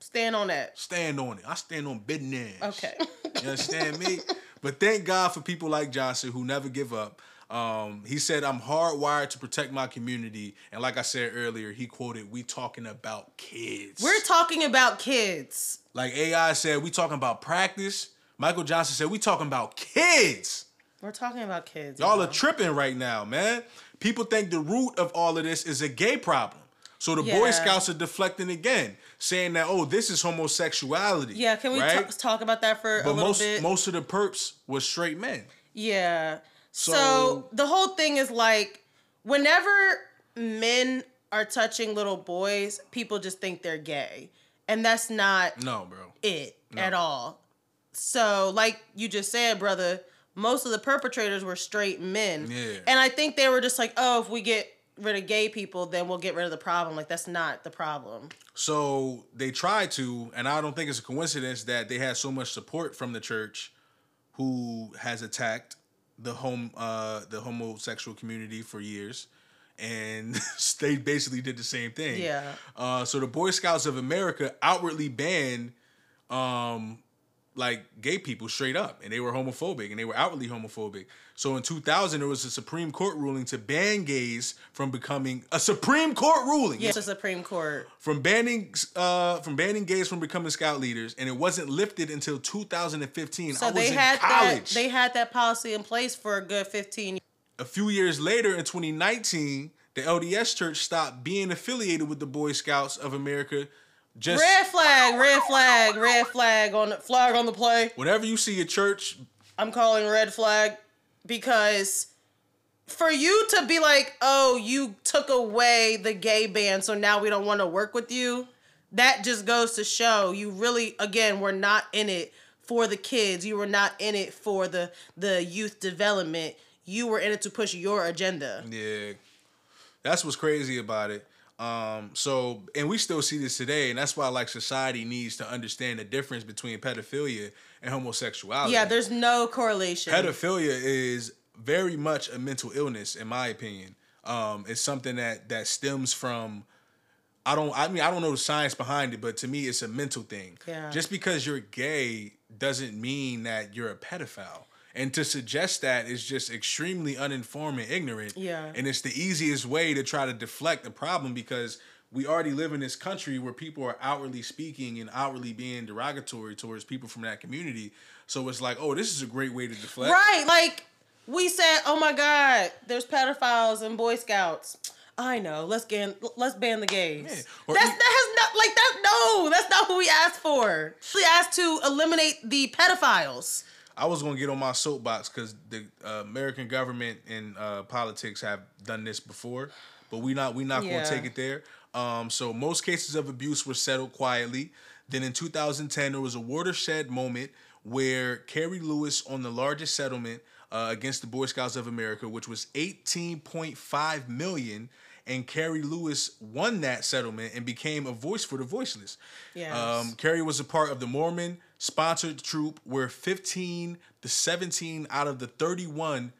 [SPEAKER 1] Stand on that.
[SPEAKER 2] Stand on it. I stand on business.
[SPEAKER 1] Okay.
[SPEAKER 2] You understand me? But thank God for people like Johnson who never give up. Um, he said, I'm hardwired to protect my community. And like I said earlier, he quoted, We talking about kids.
[SPEAKER 1] We're talking about kids.
[SPEAKER 2] like AI said, we talking about practice. Michael Johnson said, We talking about kids.
[SPEAKER 1] We're talking about kids.
[SPEAKER 2] Y'all are tripping right now, man. People think the root of all of this is a gay problem. So the Boy Scouts are deflecting again, saying that, oh, this is homosexuality.
[SPEAKER 1] yeah, can we
[SPEAKER 2] right?
[SPEAKER 1] t- talk about that for a
[SPEAKER 2] But
[SPEAKER 1] little
[SPEAKER 2] most
[SPEAKER 1] bit?
[SPEAKER 2] most of the perps were straight men.
[SPEAKER 1] Yeah. So,
[SPEAKER 2] So-
[SPEAKER 1] the whole thing is like whenever men are touching little boys, people just think they're gay. And that's not
[SPEAKER 2] No, bro.
[SPEAKER 1] it at all. So, like you just said, brother, most of the perpetrators were straight men.
[SPEAKER 2] Yeah.
[SPEAKER 1] And I think they were just like, oh, if we get rid of gay people, then we'll get rid of the problem. Like, that's not the problem.
[SPEAKER 2] So they tried to, and I don't think it's a coincidence that they had so much support from the church, who has attacked the home uh, the homosexual community for years, and they basically did the same thing.
[SPEAKER 1] Yeah.
[SPEAKER 2] Uh, so the Boy Scouts of America outwardly banned, um, like gay people straight up, and they were homophobic, and they were outwardly homophobic. So in 2000, there was a Supreme Court ruling to ban gays from becoming a Supreme Court ruling.
[SPEAKER 1] Yes, a Supreme Court.
[SPEAKER 2] from banning uh from banning gays from becoming scout leaders and it wasn't lifted until 2015
[SPEAKER 1] So
[SPEAKER 2] i was
[SPEAKER 1] they
[SPEAKER 2] in
[SPEAKER 1] had
[SPEAKER 2] college.
[SPEAKER 1] that they had that policy in place for a good 15
[SPEAKER 2] a few years later in 2019 the lds church stopped being affiliated with the boy scouts of america. Just
[SPEAKER 1] Red flag, red flag, red flag on the flag on the play.
[SPEAKER 2] whenever you see a church
[SPEAKER 1] I'm calling red flag because for you to be like, oh, you took away the gay ban, so now we don't want to work with you, that just goes to show you really, again, we're not in it for the kids. You were not in it for the the youth development. You were in it to push your agenda.
[SPEAKER 2] Yeah, that's what's crazy about it. Um, so, and we still see this today, and that's why like society needs to understand the difference between pedophilia and homosexuality.
[SPEAKER 1] Yeah, there's no correlation.
[SPEAKER 2] pedophilia is very much a mental illness, in my opinion. Um, it's something that that stems from. I don't. I mean, I don't know the science behind it, but to me, it's a mental thing.
[SPEAKER 1] Yeah.
[SPEAKER 2] Just because you're gay doesn't mean that you're a pedophile. And to suggest that is just extremely uninformed and ignorant.
[SPEAKER 1] Yeah.
[SPEAKER 2] And it's the easiest way to try to deflect the problem because we already live in this country where people are outwardly speaking and outwardly being derogatory towards people from that community. So it's like, oh, this is a great way to deflect.
[SPEAKER 1] Right, like we said, oh my God, there's pedophiles and Boy Scouts. I know. Let's get let's ban the gays.
[SPEAKER 2] Yeah,
[SPEAKER 1] That's that has not like that. No, that's not what we asked for. We asked to eliminate the pedophiles.
[SPEAKER 2] I was gonna get on my soapbox because the uh, American government and uh, politics have done this before, but we not we not
[SPEAKER 1] Yeah.
[SPEAKER 2] gonna take it there. Um, so most cases of abuse were settled quietly. Then in 2010, there was a watershed moment where Kerry Lewis on the largest settlement uh, against the Boy Scouts of America, which was 18.5 million, and Kerry Lewis won that settlement and became a voice for the voiceless.
[SPEAKER 1] Yes.
[SPEAKER 2] Um, Kerry was a part of the Mormon sponsored troop where 15 to 17 out of the 31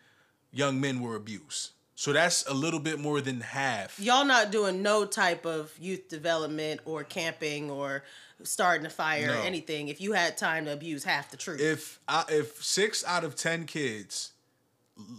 [SPEAKER 2] young men were abused. So that's a little bit more than half.
[SPEAKER 1] Y'all not doing no type of youth development or camping or starting a fire or anything. If you had time to abuse half the truth.
[SPEAKER 2] If I, if six out of 10 kids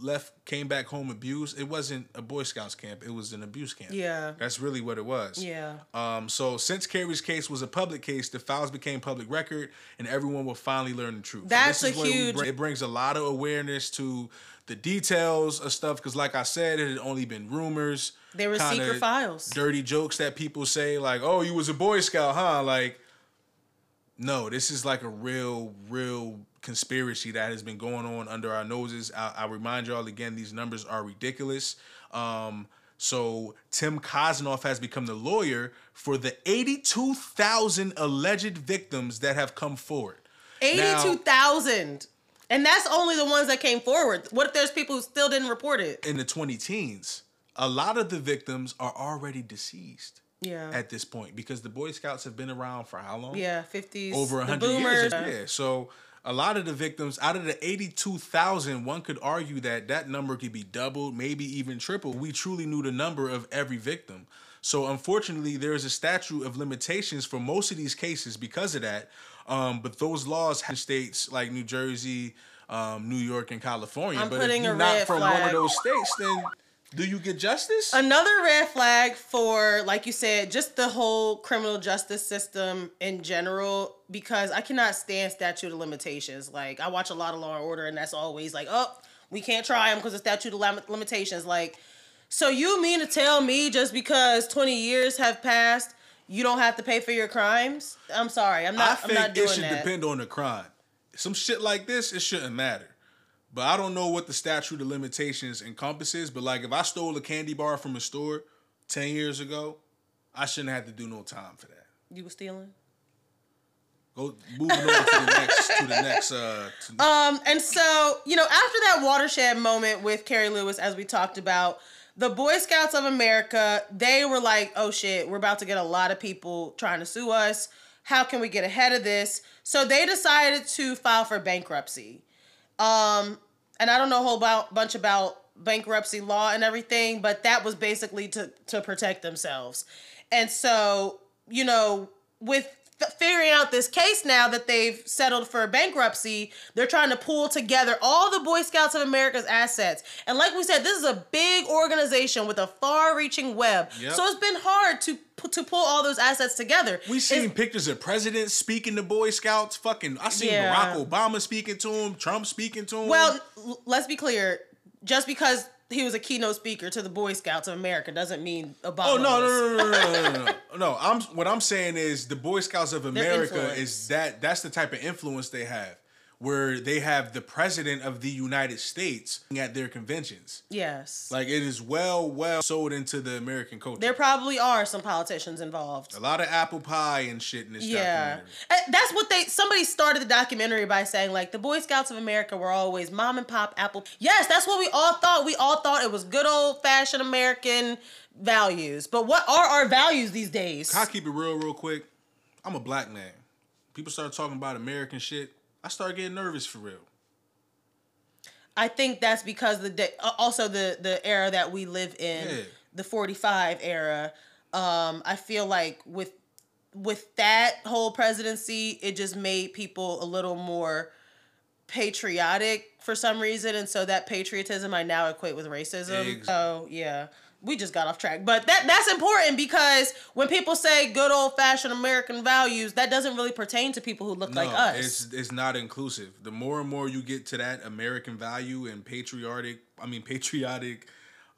[SPEAKER 2] left came back home abused, it wasn't a Boy Scouts camp, it was an abuse camp.
[SPEAKER 1] Yeah.
[SPEAKER 2] That's really what it was.
[SPEAKER 1] yeah.
[SPEAKER 2] Um, so since Kerry's case was a public case, the files became public record, and everyone will finally learn the truth.
[SPEAKER 1] That's
[SPEAKER 2] this is
[SPEAKER 1] a huge-
[SPEAKER 2] bring- it brings a lot of awareness to the details of stuff. Because, like I said, it had only been rumors.
[SPEAKER 1] They were secret files.
[SPEAKER 2] Dirty jokes that people say, like, "Oh, you was a Boy Scout, huh?" Like, no, this is like a real, real conspiracy that has been going on under our noses. I, I remind y'all again, these numbers are ridiculous. Um, so Tim Kosnoff has become the lawyer for the 82,000 alleged victims that have come forward.
[SPEAKER 1] Eighty-two thousand, and that's only the ones that came forward. What if there's people who still didn't report it?
[SPEAKER 2] in the 20 teens, a lot of the victims are already deceased
[SPEAKER 1] Yeah,
[SPEAKER 2] at this point because the Boy Scouts have been around for how long?
[SPEAKER 1] yeah, fifties,
[SPEAKER 2] over
[SPEAKER 1] the
[SPEAKER 2] 100
[SPEAKER 1] boomers.
[SPEAKER 2] years. Yeah. So a lot of the victims, out of the 82,000, one could argue that that number could be doubled, maybe even tripled. We truly knew the number of every victim. So unfortunately, there is a statute of limitations for most of these cases because of that. Um, but those laws have states like New Jersey, um, New York, and California.
[SPEAKER 1] I'm
[SPEAKER 2] but if you're not from one of those states, then do you get justice?
[SPEAKER 1] Another red flag for, like you said, just the whole criminal justice system in general, because I cannot stand statute of limitations. Like, I watch a lot of Law and Order, and that's always like, oh, we can't try them because of statute of limitations. Like, so you mean to tell me just because 20 years have passed, you don't have to pay for your crimes? I'm sorry, I'm
[SPEAKER 2] I
[SPEAKER 1] not. I'm
[SPEAKER 2] think
[SPEAKER 1] not doing
[SPEAKER 2] it should
[SPEAKER 1] that.
[SPEAKER 2] depend on the crime. Some shit like this, it shouldn't matter. But I don't know what the statute of limitations encompasses. But like, if I stole a candy bar from a store ten years ago, I shouldn't have to do no time for that.
[SPEAKER 1] You were stealing.
[SPEAKER 2] Go moving on to the next to the next. Uh, to,
[SPEAKER 1] Um, and so, you know, after that watershed moment with Kerry Lewis, as we talked about, the Boy Scouts of America, they were like, oh shit, we're about to get a lot of people trying to sue us. How can we get ahead of this? So they decided to file for bankruptcy. Um, and I don't know a whole bunch about bankruptcy law and everything, but that was basically to, to protect themselves. And so, you know, with figuring out this case now that they've settled for bankruptcy, they're trying to pull together all the Boy Scouts of America's assets. And like we said, this is a big organization with a far-reaching web.
[SPEAKER 2] Yep.
[SPEAKER 1] So it's been hard to to pull all those assets together.
[SPEAKER 2] We've seen
[SPEAKER 1] It's-
[SPEAKER 2] pictures of presidents speaking to Boy Scouts. Fucking, I seen
[SPEAKER 1] Yeah.
[SPEAKER 2] Barack Obama speaking to him, Trump speaking to him.
[SPEAKER 1] Well, let's be clear. Just because he was a keynote speaker to the Boy Scouts of America doesn't mean Obama.
[SPEAKER 2] Oh no no no no no no no! no I'm what I'm saying is the Boy Scouts of America is that that's the type of influence they have. Where they have the president of the United States at their conventions.
[SPEAKER 1] Yes.
[SPEAKER 2] Like it is well, well sold into the American culture.
[SPEAKER 1] there probably are some politicians involved.
[SPEAKER 2] a lot of apple pie and shit in this
[SPEAKER 1] Yeah. That's what they somebody started the documentary by saying like the Boy Scouts of America were always mom and pop apple. Yes, that's what we all thought. We all thought it was good old fashioned American values. But what are our values these days?
[SPEAKER 2] Can I keep it real, real quick? I'm a black man. People start talking about American shit. I start getting nervous for real.
[SPEAKER 1] I think that's because the day, uh, also the the era that we live in,
[SPEAKER 2] Yeah.
[SPEAKER 1] the 45 era. Um, I feel like with with that whole presidency, it just made people a little more patriotic for some reason, and so that patriotism I now equate with racism.
[SPEAKER 2] Ex-
[SPEAKER 1] So yeah, we just got off track, but that that's important because when people say good old fashioned American values, that doesn't really pertain to people who look like us.
[SPEAKER 2] it's it's not inclusive. The more and more you get to that American value and patriotic, I mean patriotic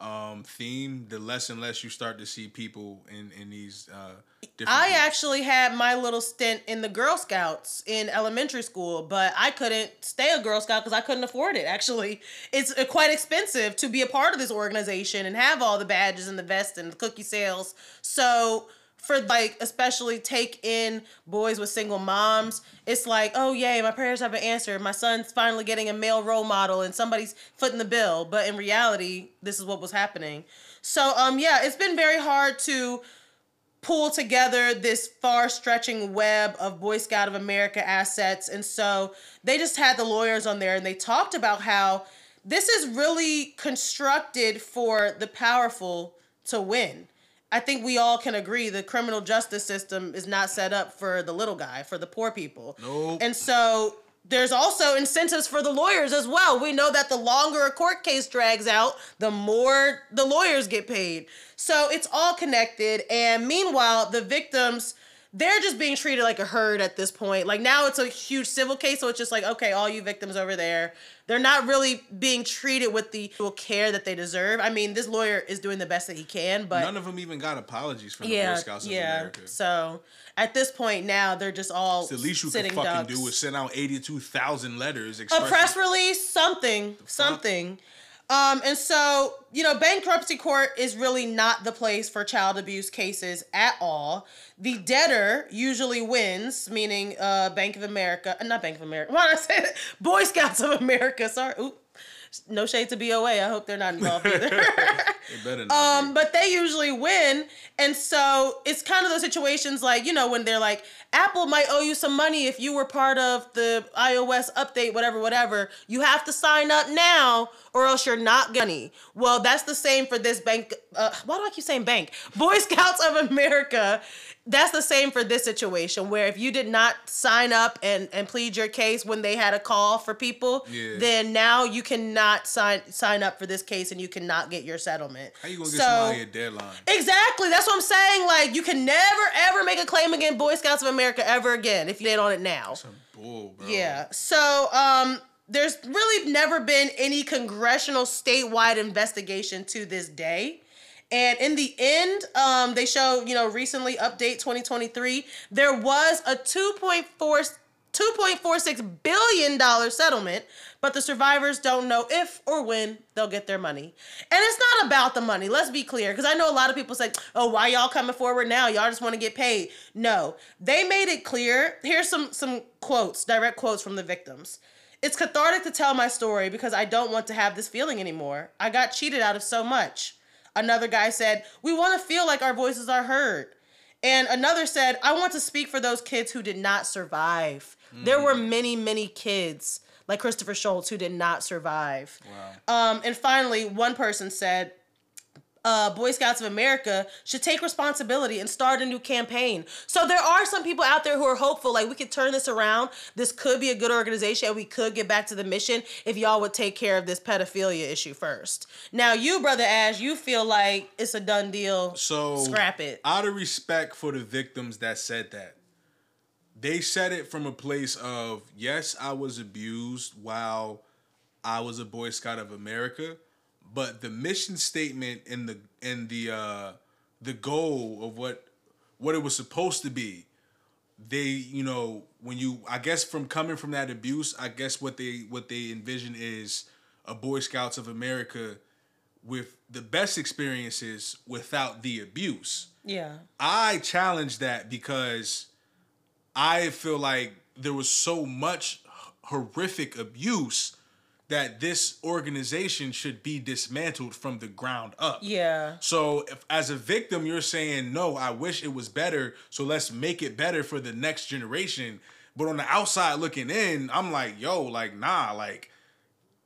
[SPEAKER 2] um theme, the less and less you start to see people in in these uh different
[SPEAKER 1] I
[SPEAKER 2] groups.
[SPEAKER 1] actually had my little stint in the Girl Scouts in elementary school, but I couldn't stay a Girl Scout because I couldn't afford it. Actually, it's uh, quite expensive to be a part of this organization and have all the badges and the vest and the cookie sales. So for like especially take in boys with single moms, it's like, oh yay, my prayers have been answered. My son's finally getting a male role model and somebody's footing the bill. But in reality, this is what was happening. So um yeah, it's been very hard to pull together this far stretching web of Boy Scout of America assets. And so they just had the lawyers on there and they talked about how this is really constructed for the powerful to win. I think we all can agree the criminal justice system is not set up for the little guy, for the poor people.
[SPEAKER 2] Nope.
[SPEAKER 1] And so there's also incentives for the lawyers as well. We know that the longer a court case drags out, the more the lawyers get paid. So it's all connected. And meanwhile, the victims, they're just being treated like a herd at this point. Like now it's a huge civil case, so it's just like, okay, all you victims over there. They're not really being treated with the care that they deserve. I mean, this lawyer is doing the best that he can, but
[SPEAKER 2] None of them even got apologies from the Boy Scouts of
[SPEAKER 1] yeah.
[SPEAKER 2] America.
[SPEAKER 1] So at this point now, they're just all
[SPEAKER 2] It's the least you
[SPEAKER 1] sitting
[SPEAKER 2] can fucking
[SPEAKER 1] ducks.
[SPEAKER 2] do is send out eighty-two thousand letters.
[SPEAKER 1] a press release, something, something. Um, and so, you know, bankruptcy court is really not the place for child abuse cases at all. The debtor usually wins, meaning uh, Bank of America, uh, not Bank of America. Why did I say that? Boy Scouts of America. Sorry. No shade to BOA. I hope they're not involved either.
[SPEAKER 2] Better not
[SPEAKER 1] Um, but they usually win. And so it's kind of those situations like, you know, when they're like, Apple might owe you some money if you were part of the iOS update, whatever, whatever. You have to sign up now or else you're not gonna. Well, that's the same for this bank. Uh, why do I keep saying bank? Boy Scouts of America. That's the same for this situation where if you did not sign up and, and plead your case when they had a call for people,
[SPEAKER 2] Yeah.
[SPEAKER 1] then now you cannot sign sign up for this case and you cannot get your settlement.
[SPEAKER 2] How you gonna get
[SPEAKER 1] So-
[SPEAKER 2] somebody a deadline?
[SPEAKER 1] Exactly. That's what I'm saying. Like, you can never ever make a claim against Boy Scouts of America ever again if you did on it now.
[SPEAKER 2] Some bull, bro.
[SPEAKER 1] Yeah. So, um, there's really never been any congressional statewide investigation to this day. And in the end, um, they show, you know, recently update 2023, there was a 2.4 $2.46 billion settlement, but the survivors don't know if or when they'll get their money. And it's not about the money, let's be clear, because I know a lot of people say, oh, why y'all coming forward now? Y'all just want to get paid. No, they made it clear. Here's some, some quotes, direct quotes from the victims. It's cathartic to tell my story because I don't want to have this feeling anymore. I got cheated out of so much. Another guy said, We want to feel like our voices are heard. And another said, I want to speak for those kids who did not survive. There were mm. many, many kids like Christopher Schultz who did not survive.
[SPEAKER 2] Wow.
[SPEAKER 1] Um, and finally, one person said, uh, Boy Scouts of America should take responsibility and start a new campaign. So there are some people out there who are hopeful, like we could turn this around. This could be a good organization, and we could get back to the mission if y'all would take care of this pedophilia issue first. Now, you, brother Ash, you feel like it's a done deal.
[SPEAKER 2] So
[SPEAKER 1] scrap it.
[SPEAKER 2] Out of respect for the victims that said that, they said it from a place of yes, I was abused while I was a Boy Scout of America, but the mission statement and the and the uh the goal of what what it was supposed to be they you know when you I guess from coming from that abuse, I guess what they what they envision is a Boy Scouts of America with the best experiences without the abuse.
[SPEAKER 1] Yeah.
[SPEAKER 2] I challenge that because I feel like there was so much horrific abuse that this organization should be dismantled from the ground up.
[SPEAKER 1] Yeah.
[SPEAKER 2] So if as a victim you're saying no, I wish it was better, so let's make it better for the next generation. But on the outside looking in, I'm like, yo, like nah, like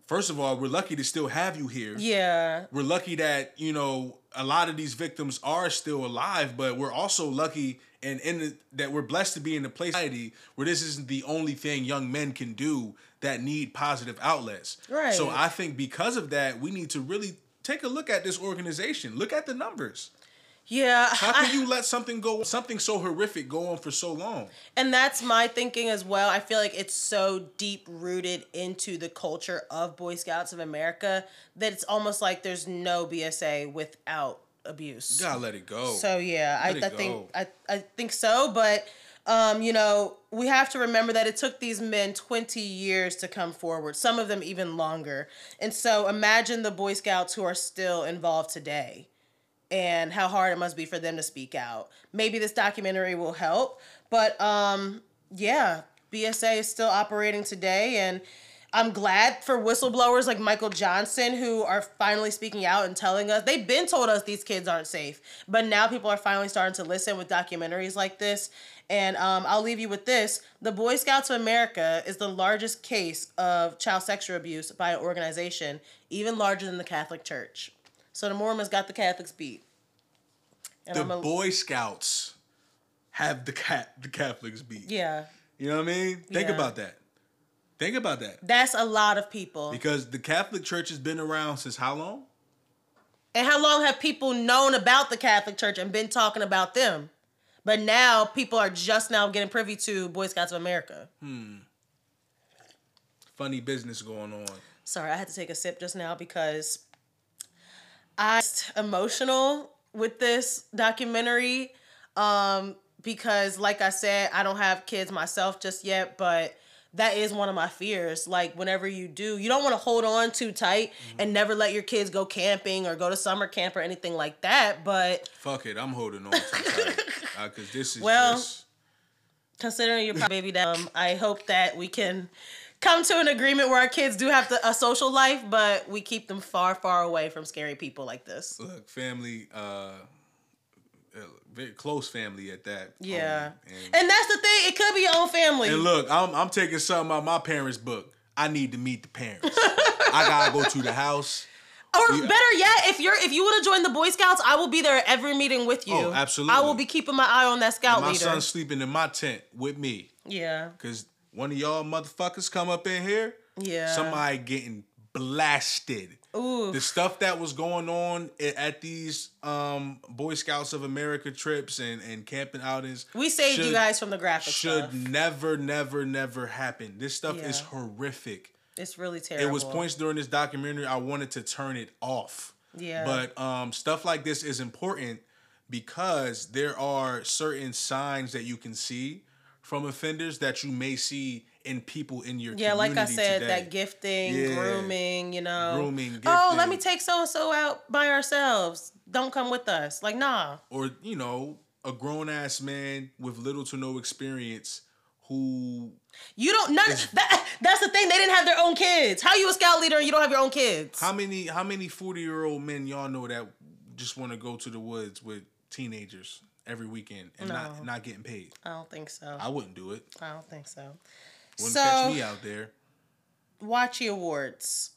[SPEAKER 2] first of all, we're lucky to still have you here.
[SPEAKER 1] Yeah.
[SPEAKER 2] We're lucky that, you know, a lot of these victims are still alive, but we're also lucky and in the, that we're blessed to be in a place society where this isn't the only thing young men can do that need positive outlets.
[SPEAKER 1] Right.
[SPEAKER 2] So I think because of that, we need to really take a look at this organization. Look at the numbers.
[SPEAKER 1] Yeah.
[SPEAKER 2] How
[SPEAKER 1] I-
[SPEAKER 2] can you let something go, something so horrific, go on for so long?
[SPEAKER 1] And that's my thinking as well. I feel like it's so deep rooted into the culture of Boy Scouts of America that it's almost like there's no BSA without abuse.
[SPEAKER 2] You gotta let it go.
[SPEAKER 1] So yeah, I,
[SPEAKER 2] Let it
[SPEAKER 1] I think. I, I think so, but um, you know, we have to remember that it took these men 20 years to come forward, some of them even longer. And so imagine the Boy Scouts who are still involved today and how hard it must be for them to speak out. Maybe this documentary will help, but um, yeah, BSA is still operating today and I'm glad for whistleblowers like Michael Johnson who are finally speaking out and telling us they've been told us these kids aren't safe, but now people are finally starting to listen with documentaries like this. And um, I'll leave you with this: the Boy Scouts of America is the largest case of child sexual abuse by an organization, even larger than the Catholic Church. So the Mormons got the Catholics beat. And
[SPEAKER 2] the
[SPEAKER 1] a-
[SPEAKER 2] Boy Scouts have the cat the Catholics beat.
[SPEAKER 1] yeah,
[SPEAKER 2] You know what I mean? Think
[SPEAKER 1] Yeah.
[SPEAKER 2] about that. Think about that.
[SPEAKER 1] that's a lot of people.
[SPEAKER 2] Because the Catholic Church has been around since how long?
[SPEAKER 1] And how long have people known about the Catholic Church and been talking about them? But now people are just now getting privy to Boy Scouts of America. Hmm.
[SPEAKER 2] Funny business going on.
[SPEAKER 1] Sorry, I had to take a sip just now because I emotional with this documentary. Um, because like I said, I don't have kids myself just yet, but that is one of my fears. Like whenever you do, you don't want to hold on too tight and never let your kids go camping or go to summer camp or anything like that. But
[SPEAKER 2] Fuck it, I'm holding on too tight. Because this is
[SPEAKER 1] Well,
[SPEAKER 2] just.
[SPEAKER 1] considering your baby down, I hope that we can come to an agreement where our kids do have to, a social life, but we keep them far, far away from scary people like this.
[SPEAKER 2] Look, family, uh, uh, very close family at that.
[SPEAKER 1] Yeah.
[SPEAKER 2] Um, and,
[SPEAKER 1] And that's the thing, it could be family.
[SPEAKER 2] and look, I'm, I'm taking something out my parents' book. I need to meet the parents. I gotta go to the house.
[SPEAKER 1] or
[SPEAKER 2] yeah.
[SPEAKER 1] better yet, if you're if you want to join the Boy Scouts, I will be there at every meeting with you.
[SPEAKER 2] Oh, absolutely.
[SPEAKER 1] I will be keeping my eye on that scout
[SPEAKER 2] My
[SPEAKER 1] leader.
[SPEAKER 2] son's sleeping in my tent with me.
[SPEAKER 1] yeah.
[SPEAKER 2] Cause one of y'all motherfuckers come up in here,
[SPEAKER 1] Yeah.
[SPEAKER 2] somebody getting blasted.
[SPEAKER 1] Ooh.
[SPEAKER 2] The stuff that was going on at these um, Boy Scouts of America trips and, and camping outings.
[SPEAKER 1] we saved you guys from the graphic
[SPEAKER 2] Should
[SPEAKER 1] stuff.
[SPEAKER 2] never, never, never happen. This stuff is horrific.
[SPEAKER 1] It's really terrible.
[SPEAKER 2] It was points during this documentary I wanted to turn it off.
[SPEAKER 1] Yeah.
[SPEAKER 2] But um, stuff like this is important because there are certain signs that you can see from offenders that you may see in people in your
[SPEAKER 1] Yeah, like I said,
[SPEAKER 2] today.
[SPEAKER 1] that gifting,
[SPEAKER 2] Yeah.
[SPEAKER 1] grooming, you know.
[SPEAKER 2] Grooming,
[SPEAKER 1] Oh, let me take so and so out by ourselves. Don't come with us. Like, nah.
[SPEAKER 2] or you know a grown ass man with little to no experience who
[SPEAKER 1] You don't none that, that's the thing. They didn't have their own kids. How you a scout leader and you don't have your own kids?
[SPEAKER 2] how many how many 40 year old men y'all know that just want to go to the woods with teenagers every weekend and
[SPEAKER 1] No.
[SPEAKER 2] not not getting paid
[SPEAKER 1] I don't think so.
[SPEAKER 2] i wouldn't do it
[SPEAKER 1] I don't think so.
[SPEAKER 2] Wouldn't
[SPEAKER 1] so
[SPEAKER 2] catch me out there
[SPEAKER 1] Watchy Awards.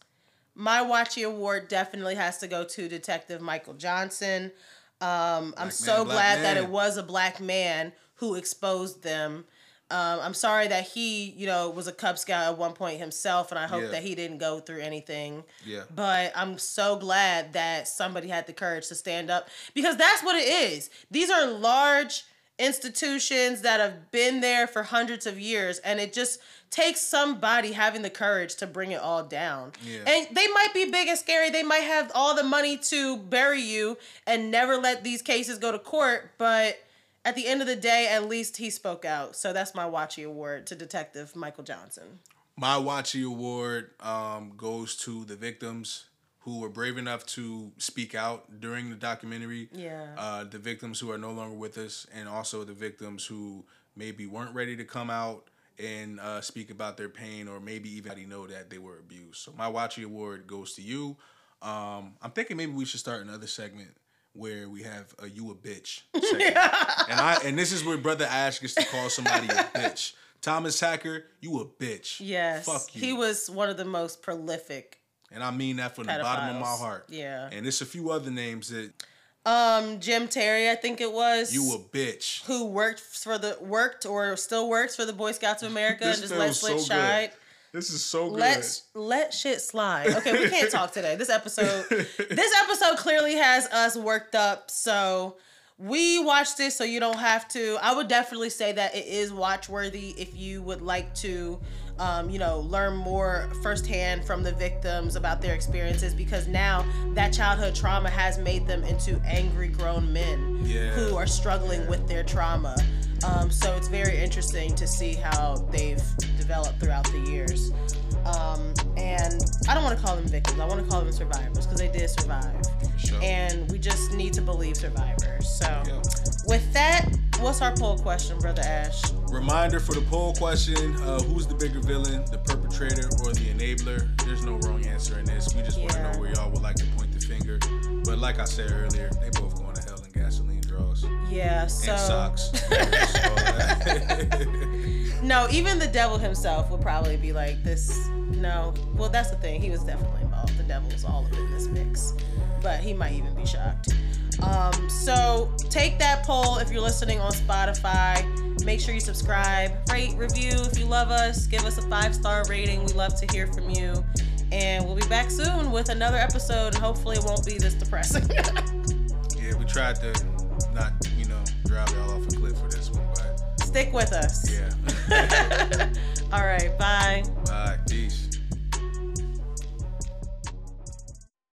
[SPEAKER 1] My Watchy Award definitely has to go to Detective Michael Johnson. Um, I'm
[SPEAKER 2] Black
[SPEAKER 1] so
[SPEAKER 2] man,
[SPEAKER 1] glad that it was a black man who exposed them. Um, I'm sorry that he, you know, was a Cub Scout at one point himself, and I hope
[SPEAKER 2] Yeah.
[SPEAKER 1] that he didn't go through anything.
[SPEAKER 2] yeah
[SPEAKER 1] But I'm so glad that somebody had the courage to stand up because that's what it is. These are large institutions that have been there for hundreds of years, and it just takes somebody having the courage to bring it all down.
[SPEAKER 2] Yeah.
[SPEAKER 1] And they might be big and scary, they might have all the money to bury you and never let these cases go to court, but at the end of the day, at least he spoke out. So that's my Watchy Award to Detective Michael Johnson.
[SPEAKER 2] My Watchy Award um, goes to the victims who were brave enough to speak out during the documentary.
[SPEAKER 1] Yeah.
[SPEAKER 2] Uh, the victims who are no longer with us, and also the victims who maybe weren't ready to come out and uh, speak about their pain, or maybe even know that they were abused. So my Watchy Award goes to you. Um, I'm thinking maybe we should start another segment where we have a you a bitch segment. and I and this is where brother Ash gets to call somebody a bitch. Thomas Hacker, you a bitch.
[SPEAKER 1] Yes.
[SPEAKER 2] Fuck you.
[SPEAKER 1] He was one of the most prolific.
[SPEAKER 2] And I mean that from the bottom of my heart.
[SPEAKER 1] Yeah.
[SPEAKER 2] And there's a few other names that
[SPEAKER 1] Um, Jim Terry, I think it was.
[SPEAKER 2] you a bitch.
[SPEAKER 1] who worked for the worked or still works for the Boy Scouts of America and just let shit
[SPEAKER 2] so
[SPEAKER 1] shine.
[SPEAKER 2] This is so good.
[SPEAKER 1] Let let shit slide. Okay, we can't talk today. This episode, this episode clearly has us worked up. So we watched this, so you don't have to. I would definitely say that it is watch worthy if you would like to, um, you know, learn more firsthand from the victims about their experiences because now that childhood trauma has made them into angry grown men
[SPEAKER 2] Yeah.
[SPEAKER 1] who are struggling with their trauma. Um, so it's very interesting to see how they've developed throughout the years. Um, and I don't want to call them victims. I want to call them survivors because they did survive.
[SPEAKER 2] sure.
[SPEAKER 1] And we just need to believe survivors. So
[SPEAKER 2] Yeah.
[SPEAKER 1] With that, what's our poll question, Brother Ash?
[SPEAKER 2] Reminder for the poll question: uh, Who's the bigger villain, the perpetrator or the enabler? There's no wrong answer in this. We just want to know where y'all would like to point the finger. But like I said earlier, they both going to hell in gasoline draws
[SPEAKER 1] Yeah, so
[SPEAKER 2] and socks.
[SPEAKER 1] No, even the devil himself would probably be like this. No, well, that's the thing. He was definitely involved. The devil's all up in this mix, but he might even be shocked. Um, so take that poll if you're listening on Spotify. Make sure you subscribe, rate, review if you love us. Give us a five star rating. We love to hear from you. And we'll be back soon with another episode, and hopefully it won't be this depressing.
[SPEAKER 2] yeah, we tried to not, you know, drive y'all off a cliff for this one, but
[SPEAKER 1] Stick with us.
[SPEAKER 2] yeah.
[SPEAKER 1] All right, bye.
[SPEAKER 2] Bye. Peace.